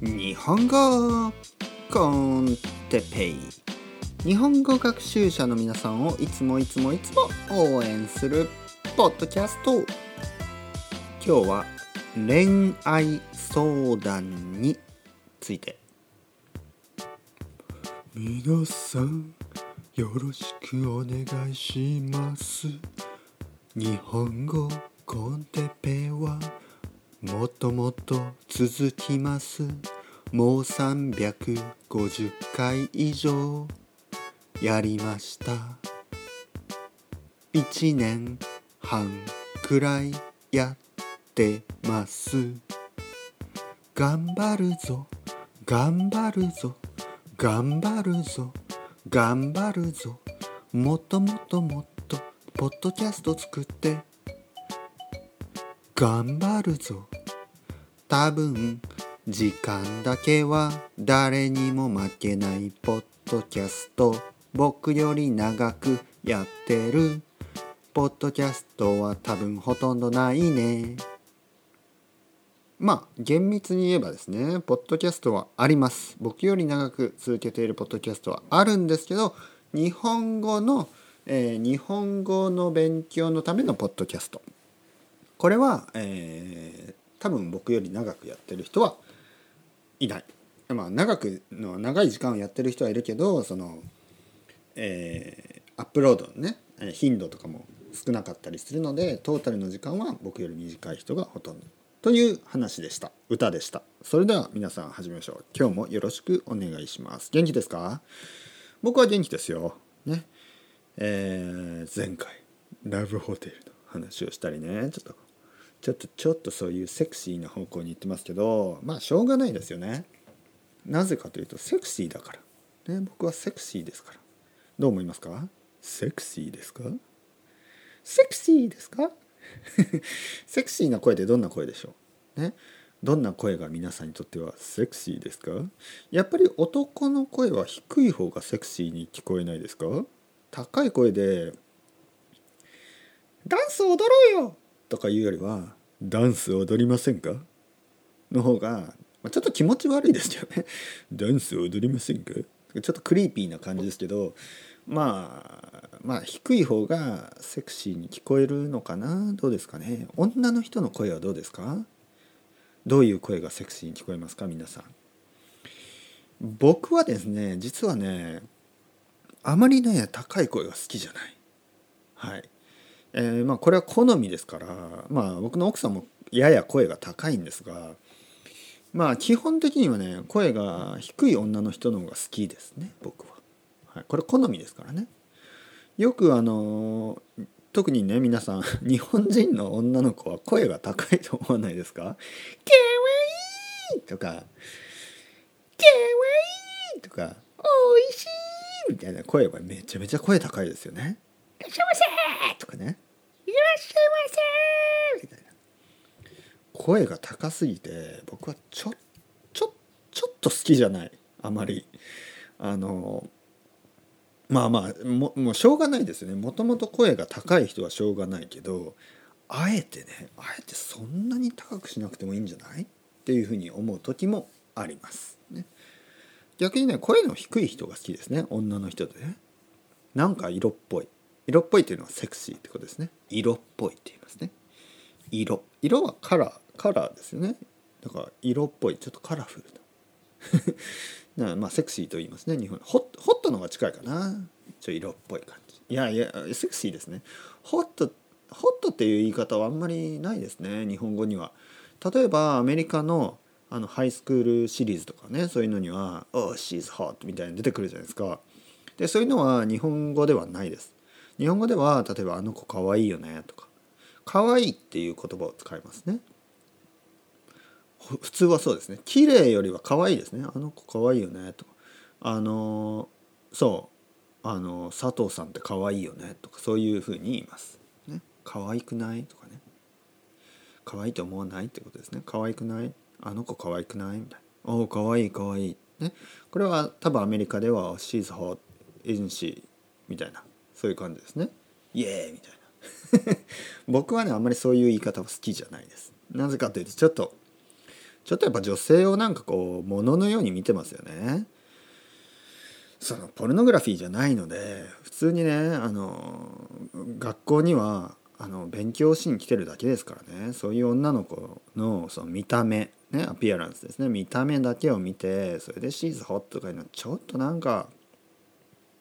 日本語コンテペイ。日本語学習者の皆さんをいつもいつもいつも応援するポッドキャスト。今日は恋愛相談について。皆さんよろしくお願いします。日本語コンテペはもっともっと続きます。もう350回以上やりました。1年半くらいやってます。頑張るぞ。頑張るぞ。頑張るぞ。頑張るぞ。もっともっともっとポッドキャスト作って。頑張るぞ。多分時間だけは誰にも負けないポッドキャスト。僕より長くやってる。ポッドキャストは多分ほとんどないね。まあ厳密に言えばですねポッドキャストはあります。僕より長く続けているポッドキャストはあるんですけど日本語の、えー、日本語の勉強のためのポッドキャスト。これは、えー、多分僕より長くやってる人はいない。まあ長くの長い時間をやってる人はいるけどその、えー、アップロードのね頻度とかも少なかったりするのでトータルの時間は僕より短い人がほとんどという話でした。歌でした。それでは皆さん始めましょう。今日もよろしくお願いします。元気ですか？僕は元気ですよ。ね。えー、前回ラブホテルの話をしたりね。ちょっとちょっとちょっとそういうセクシーな方向に行ってますけどまあしょうがないですよね。なぜかというとセクシーだから、ね、僕はセクシーですから。どう思いますか？セクシーですか？セクシーですか？セクシーな声ってどんな声でしょう？ねどんな声が皆さんにとってはセクシーですか？やっぱり男の声は低い方がセクシーに聞こえないですか？高い声で「ダンス踊ろうよ!」とかいうよりは「ダンス踊りませんか?」の方がまちょっと気持ち悪いですよね。ダンス踊りませんか？ちょっとクリーピーな感じですけどまあまあ低い方がセクシーに聞こえるのかな？どうですかね？女の人の声はどうですか？どういう声がセクシーに聞こえますか？皆さん。僕はですね実はねあまりね高い声が好きじゃない。はい。えー、まあこれは好みですからまあ僕の奥さんもやや声が高いんですがまあ基本的にはね声が低い女の人の方が好きですね僕は、はい、これ好みですからねよくあの特にね皆さん 日本人の女の子は声が高いと思わないですか「ケワイー!」とか「ケワイー!」とか「おいしい!」みたいな声はめちゃめちゃ声高いですよね。いらっしゃいませかね「いらっしゃいませみたいな。声が高すぎて僕はちょちょちょっと好きじゃない。あまり。あのまあまあももうしょうがないですよね。もともと声が高い人はしょうがないけどあえてねあえてそんなに高くしなくてもいいんじゃない？っていうふうに思う時もあります。ね、逆にね声の低い人が好きですね。女の人でね。なんか色っぽい色っぽいというのはセクシーってことですね。色っぽいって言いますね。色。色はカラーカラーですよね。だから色っぽい。ちょっとカラフルな。まあセクシーと言いますね。日本。ホッホットの方が近いかな。ちょ色っぽい感じ。いやいやセクシーですね。ホットホットっていう言い方はあんまりないですね。日本語には。例えばアメリカのあのハイスクールシリーズとかね。そういうのには「Oh she's hot」みたいに出てくるじゃないですか。でそういうのは日本語ではないです。日本語では例えば「あの子かわいいよね」とか「かわいい」っていう言葉を使いますね。普通はそうですね。綺麗よりは可愛いですね。あの子可愛いよねとか。あのそうあの佐藤さんって可愛いよねとかそういうふうに言います。ね。可愛くない？とかね。可愛いと思わないってことですね。可愛くない？あの子可愛くない？みたいな。おお可愛い可愛いね。これは多分アメリカでは She's hot isn't she みたいなそういう感じですね。イエーイ。みたいな。僕はねあんまりそういう言い方は好きじゃないです。なぜかというとちょっとちょっとやっぱ女性をなんかこう物のように見てますよね。そのポルノグラフィーじゃないので普通にねあの学校にはあの勉強しに来てるだけですからね。そういう女の子のその見た目ねアピアランスですね。見た目だけを見てそれで「シーズホット」とかいうのはちょっとなんか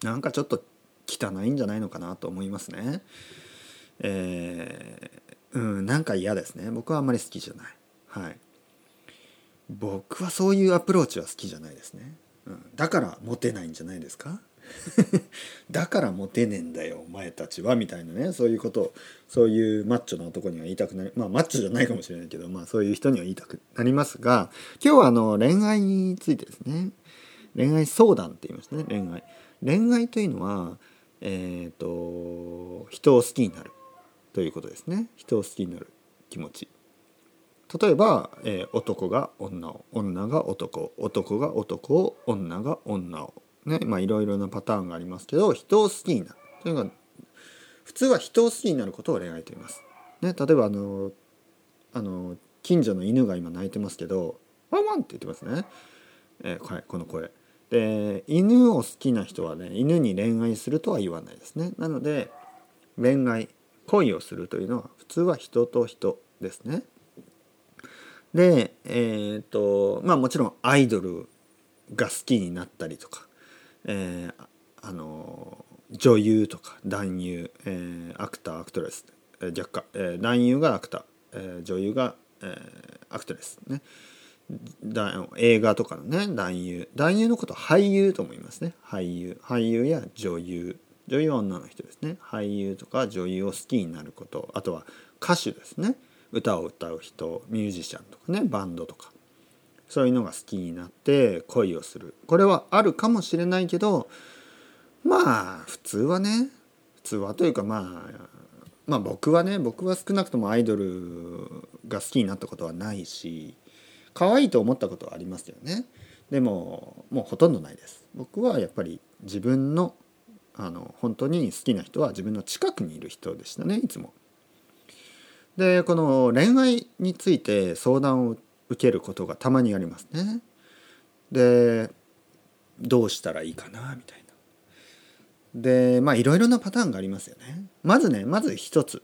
なんかちょっと汚いんじゃないのかなと思いますね。えー、うんなんか嫌ですね。僕はあんまり好きじゃない。はい。僕はそういうアプローチは好きじゃないですね。うん、だからモテないんじゃないですか？だからモテねえんだよお前たちはみたいなね。そういうことをそういうマッチョな男には言いたくなりまあマッチョじゃないかもしれないけどまあそういう人には言いたくなりますが今日はあの恋愛についてですね。恋愛相談って言いますね恋愛。恋愛というのはえっ、ー、と人を好きになるということですね。人を好きになる気持ち。例えば、えー、男が女を女が男。を男が男を女が女を。ねまあいろいろなパターンがありますけど人を好きになる。というのが普通は人を好きになることを恋愛と言います。ね、例えばあのあの近所の犬が今鳴いてますけど「ワンワン」って言ってますね、えー、はい、この声。で犬を好きな人はね犬に恋愛するとは言わないですね。なので恋愛恋をするというのは普通は人と人ですね。でえっ、とまあもちろんアイドルが好きになったりとか、えー、あの女優とか男優、えー、アクターアクトレス、えー、逆か、えー、男優がアクター、えー、女優が、えー、アクトレスね映画とかのね男優。男優のこと俳優と思いますね。俳優。俳優や女優。女優は女の人ですね。俳優とか女優を好きになること。あとは歌手ですね。歌を歌う人。ミュージシャンとかね。バンドとか。そういうのが好きになって恋をする。これはあるかもしれないけどまあ普通はね。普通はというかまあまあ僕はね僕は少なくともアイドルが好きになったことはないし可愛いと思ったことはありますよね。でももうほとんどないです。僕はやっぱり自分のあの本当に好きな人は自分の近くにいる人でしたねいつも。でこの恋愛について相談を受けることがたまにありますね。でどうしたらいいかなみたいな。でまあいろいろなパターンがありますよね。まずねまず一つ。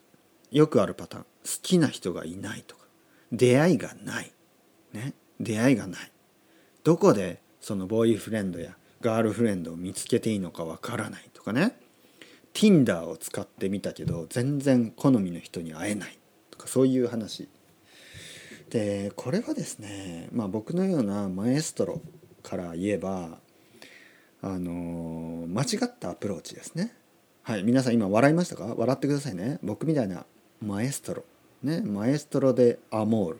よくあるパターン。好きな人がいないとか。出会いがない、ね、出会いがない。どこでそのボーイフレンドやガールフレンドを見つけていいのかわからないとかね。Tinder を使ってみたけど全然好みの人に会えないとかそういう話。でこれはですね、まあ、僕のようなマエストロから言えばあの間違ったアプローチですね。はい皆さん今笑いましたか？笑ってくださいね。僕みたいなマエストロ。ね maestro de amor。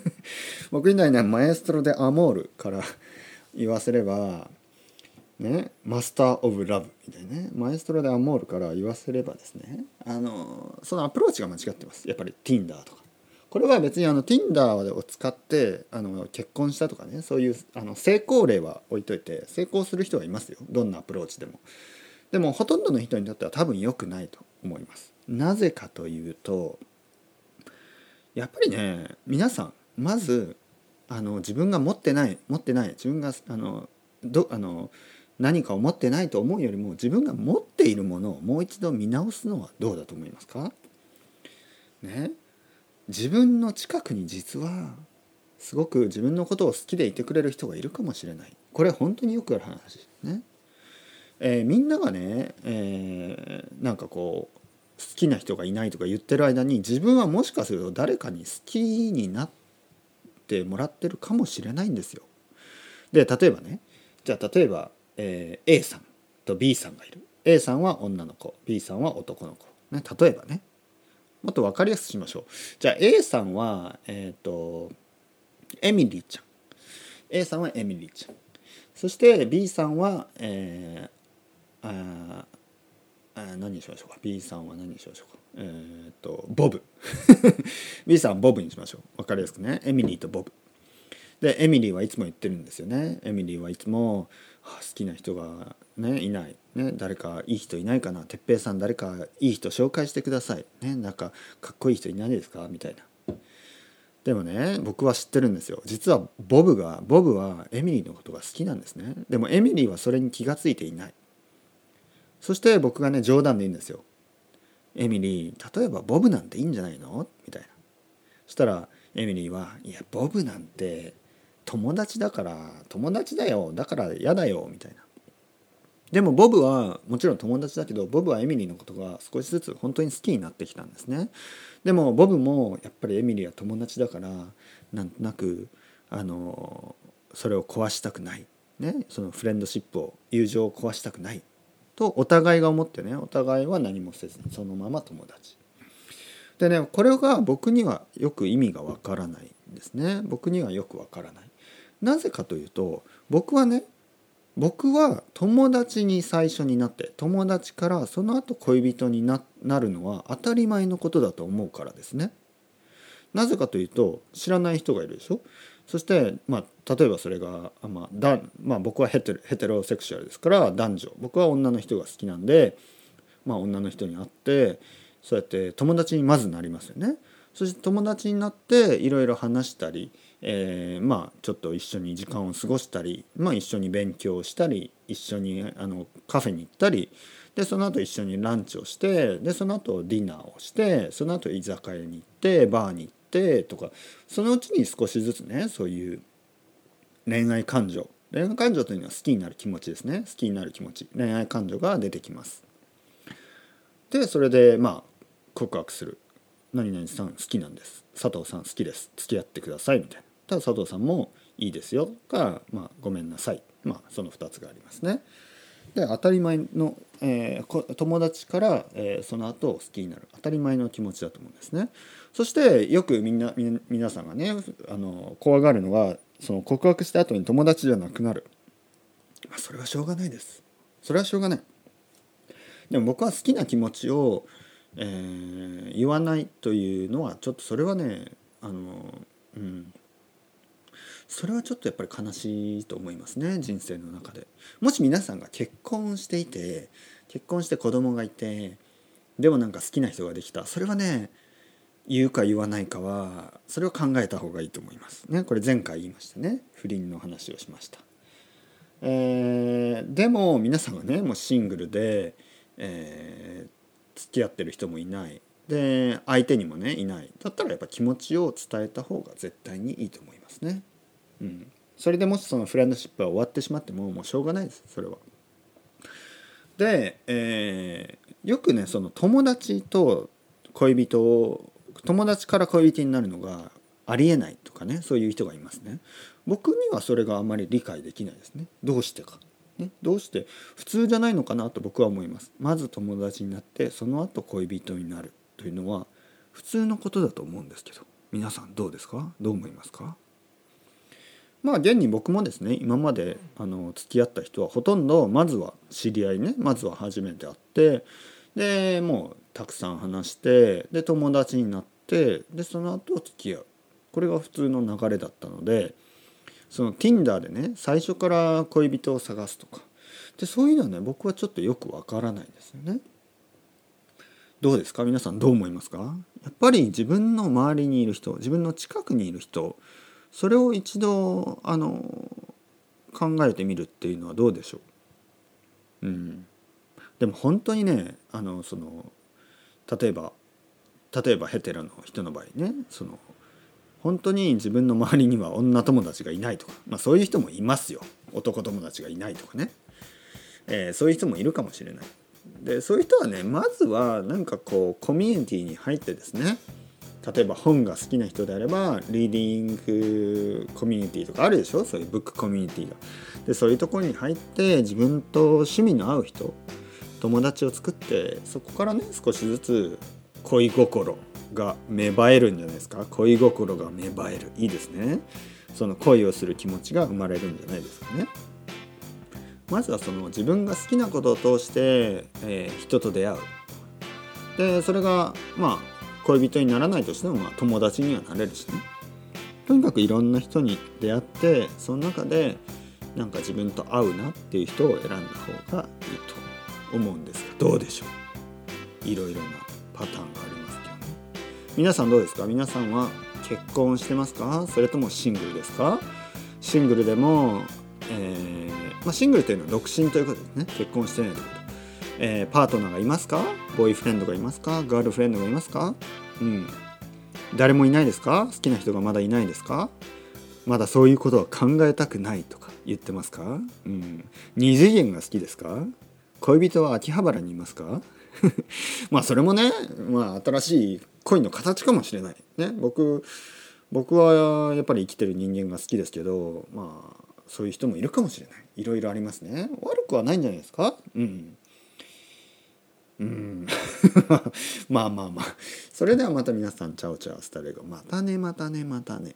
僕みたいな maestro de amor から言わせればね、 master of love みたいなね。 maestro de amor から言わせればですねあのそのアプローチが間違ってます。やっぱり Tinder とか。これは別にあの Tinder を使ってあの結婚したとかねそういうあの成功例は置いといて成功する人はいますよ。どんなアプローチでも。でもほとんどの人にとっては多分良くないと思います。なぜかというとやっぱりね皆さんまずあの自分が持ってない持ってない自分があのどあの何かを持ってないと思うよりも自分が持っているものをもう一度見直すのはどうだと思いますか？ね。自分の近くに実はすごく自分のことを好きでいてくれる人がいるかもしれない。これ本当によくある話ね、えー、みんながね、えー、なんかこう好きな人がいないとか言ってる間に自分はもしかすると誰かに好きになってもらってるかもしれないんですよ。で例えばねじゃあ例えばえー、A さんと B さんがいる。A さんは女の子 B さんは男の子、ね、例えばね。もっと分かりやすくしましょう。じゃあ A さんはえっ、ー、とエミリーちゃん。A さんはエミリーちゃん。そして B さんは、えー、あ何にしましょうか？B さんは何にしましょうか？えっ、とボブ。B さんボブにしましょう。分かりやすくね。エミリーとボブ。でエミリーはいつも言ってるんですよね。エミリーはいつも好きな人がねいない、ね、誰かいい人いないかな。哲平さん誰かいい人紹介してください、ね、なんかかっこいい人いないですか？みたいな。でもね僕は知ってるんですよ。実はボブがボブはエミリーのことが好きなんですね。でもエミリーはそれに気が付いていない。そして僕がね冗談で言うんですよ。エミリー例えばボブなんていいんじゃないの？みたいな。そしたらエミリーは「いやボブなんて友達だから友達だよ。だから嫌だよ」みたいな。でもボブはもちろん友達だけどボブはエミリーのことが少しずつ本当に好きになってきたんですね。でもボブもやっぱりエミリーは友達だからなんとなくあのそれを壊したくない、ね、そのフレンドシップを友情を壊したくない。とお互いが思ってねお互いは何もせずにそのまま友達。でねこれが僕にはよく意味がわからないんですね。僕にはよくわからない。なぜかというと僕はね僕は友達に最初になって友達からその後恋人になるのは当たり前のことだと思うからですね。なぜかというと知らない人がいるでしょ？そして、まあ、例えばそれが、まあだまあ、僕はヘテロヘテロセクシュアルですから男女僕は女の人が好きなんで、まあ、女の人に会ってそうやって友達にまずなりますよね。そして友達になっていろいろ話したりえー、まあちょっと一緒に時間を過ごしたり、まあ、一緒に勉強したり一緒にあのカフェに行ったりでその後一緒にランチをしてでその後ディナーをしてその後居酒屋に行ってバーに行ってとかそのうちに少しずつねそういう恋愛感情。恋愛感情というのは好きになる気持ちですね。好きになる気持ち。恋愛感情が出てきます。でそれでまあ告白する「何々さん好きなんです。佐藤さん好きです。付き合ってください」みたいな。ただ佐藤さんもいいですよ。か、まあ、ごめんなさい、まあ、その2つがありますね。で当たり前の、えー、友達から、えー、その後好きになる。当たり前の気持ちだと思うんですね。そしてよくみんな皆さんがねあの怖がるのがその告白した後に友達じゃなくなる、まあ、それはしょうがないです。それはしょうがない。でも僕は好きな気持ちを、えー、言わないというのはちょっとそれはねあのうん。それはちょっとやっぱり悲しいと思いますね人生の中で。もし皆さんが結婚していて結婚して子供がいてでもなんか好きな人ができた。それはね言うか言わないかはそれを考えた方がいいと思いますね。これ前回言いましたね。不倫の話をしました。えー、でも皆さんがねもうシングルで、えー、付き合ってる人もいない。で相手にもねいない。だったらやっぱ気持ちを伝えた方が絶対にいいと思いますね。うん、それでもしそのフレンドシップは終わってしまってももうしょうがないですそれは。で、えー、よくねその友達と恋人を友達から恋人になるのがありえないとかねそういう人がいますね。僕にはそれがあまり理解できないですね。どうしてか。ね、どうして普通じゃないのかなと僕は思います。まず友達になってその後恋人になるというのは普通のことだと思うんですけど皆さんどうですか？どう思いますか？まあ現に僕もですね今まであの付き合った人はほとんどまずは知り合いねまずは初めて会ってでもうたくさん話してで友達になってでその後付き合う。これが普通の流れだったのでその Tinder でね最初から恋人を探すとか。でそういうのはね僕はちょっとよくわからないんですよね。どうですか？皆さんどう思いますか？やっぱり自分の周りにいる人自分の近くにいる人それを一度あの考えてみるっていうのはどうでしょう、うん、でも本当にねあのその例えば例えばヘテロの人の場合ねその本当に自分の周りには女友達がいないとか、まあ、そういう人もいますよ。男友達がいないとかね、えー、そういう人もいるかもしれない。でそういう人はねまずはなんかこうコミュニティに入ってですね例えば本が好きな人であればリーディングコミュニティとかあるでしょ？そういうブックコミュニティが。でそういうところに入って自分と趣味の合う人友達を作ってそこからね少しずつ恋心が芽生えるんじゃないですか？恋心が芽生える。いいですね。その恋をする気持ちが生まれるんじゃないですかね。まずはその自分が好きなことを通して、えー、人と出会う。でそれがまあ恋人にならないとしても、まあ、友達にはなれるしね。とにかくいろんな人に出会ってその中でなんか自分と合うなっていう人を選んだ方がいいと思うんですがどうでしょう？いろいろなパターンがありますけどね。皆さんどうですか？皆さんは結婚してますか？それともシングルですか？シングルでも、えーまあ、シングルというのは独身ということですね。結婚してないということ、えーパートナーがいますか？ボーイフレンドがいますか？ガールフレンドがいますか？うん。誰もいないですか？好きな人がまだいないですか？まだそういうことは考えたくないとか言ってますか、うん、二次元が好きですか？恋人は秋葉原にいますか？まあそれもね、まあ、新しい恋の形かもしれない。ね僕僕はやっぱり生きてる人間が好きですけどまあそういう人もいるかもしれない。いろいろありますね。悪くはないんじゃないですか？うん。うん。まあまあまあ。それではまた皆さんチャオチャオスタレゴ。またねまたねまたね。